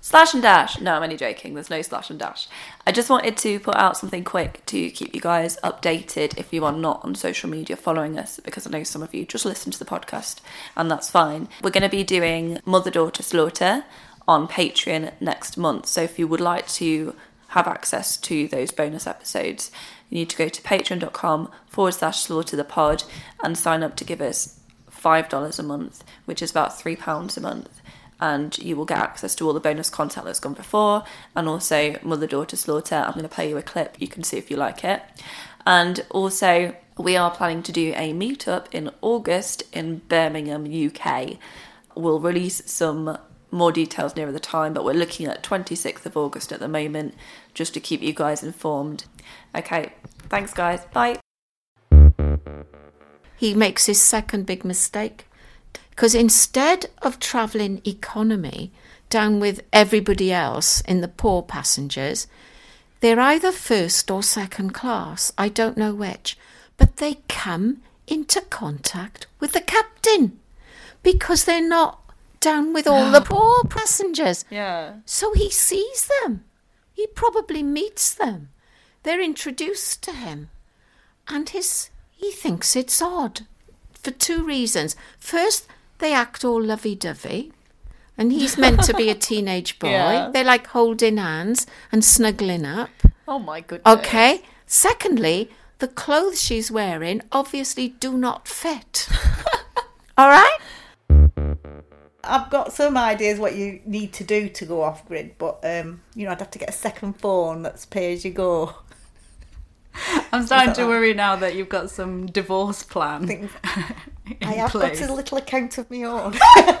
Slash and dash. No, I'm only joking. There's no slash and dash. I just wanted to put out something quick to keep you guys updated if you are not on social media following us, because I know some of you just listen to the podcast, and that's fine. We're going to be doing Mother Daughter Slaughter on Patreon next month. So if you would like to have access to those bonus episodes, you need to go to patreon.com forward slash slaughter the pod and sign up to give us $5 a month, which is about £3 a month and you will get access to all the bonus content that's gone before and also mother daughter slaughter. I'm going to play you a clip. You can see if you like it. And also we are planning to do a meetup in august in birmingham uk we'll release some more details nearer the time but we're looking at 26th of august at the moment just to keep you guys informed. Okay thanks guys. Bye. He makes his second big mistake because instead of travelling economy down with everybody else in the poor passengers, they're either first or second class. I don't know which. But they come into contact with the captain because they're not down with all the poor passengers. yeah So he sees them. He probably meets them. They're introduced to him. And his he thinks it's odd for two reasons. First, they act all lovey dovey. And he's meant to be a teenage boy. Yeah. They're like holding hands and snuggling up. oh my goodness Okay. Secondly, the clothes she's wearing obviously do not fit. All right? I've got some ideas what you need to do to go off grid, but um, you know, I'd have to get a second phone that's pay as you go. i'm starting to that? worry now that you've got some divorce plan Things I have place. got a little account of my own.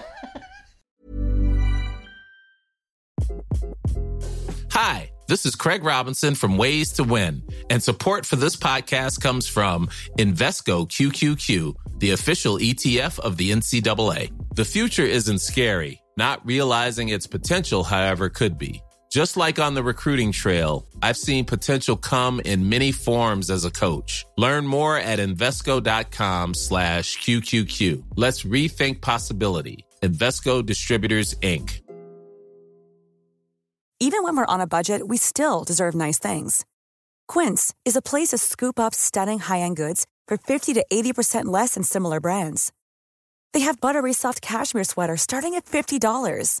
Hi, this is Craig Robinson from Ways to Win, and support for this podcast comes from Invesco QQQ, the official ETF of the NCAA. The future isn't scary. Not realizing its potential, however, could be. Just like on the recruiting trail, I've seen potential come in many forms as a coach. Learn more at Invesco.com slash QQQ. Let's rethink possibility. Invesco Distributors, Inc. Even when we're on a budget, we still deserve nice things. Quince is a place to scoop up stunning high-end goods for 50 to 80% less than similar brands. They have buttery soft cashmere sweaters starting at $50,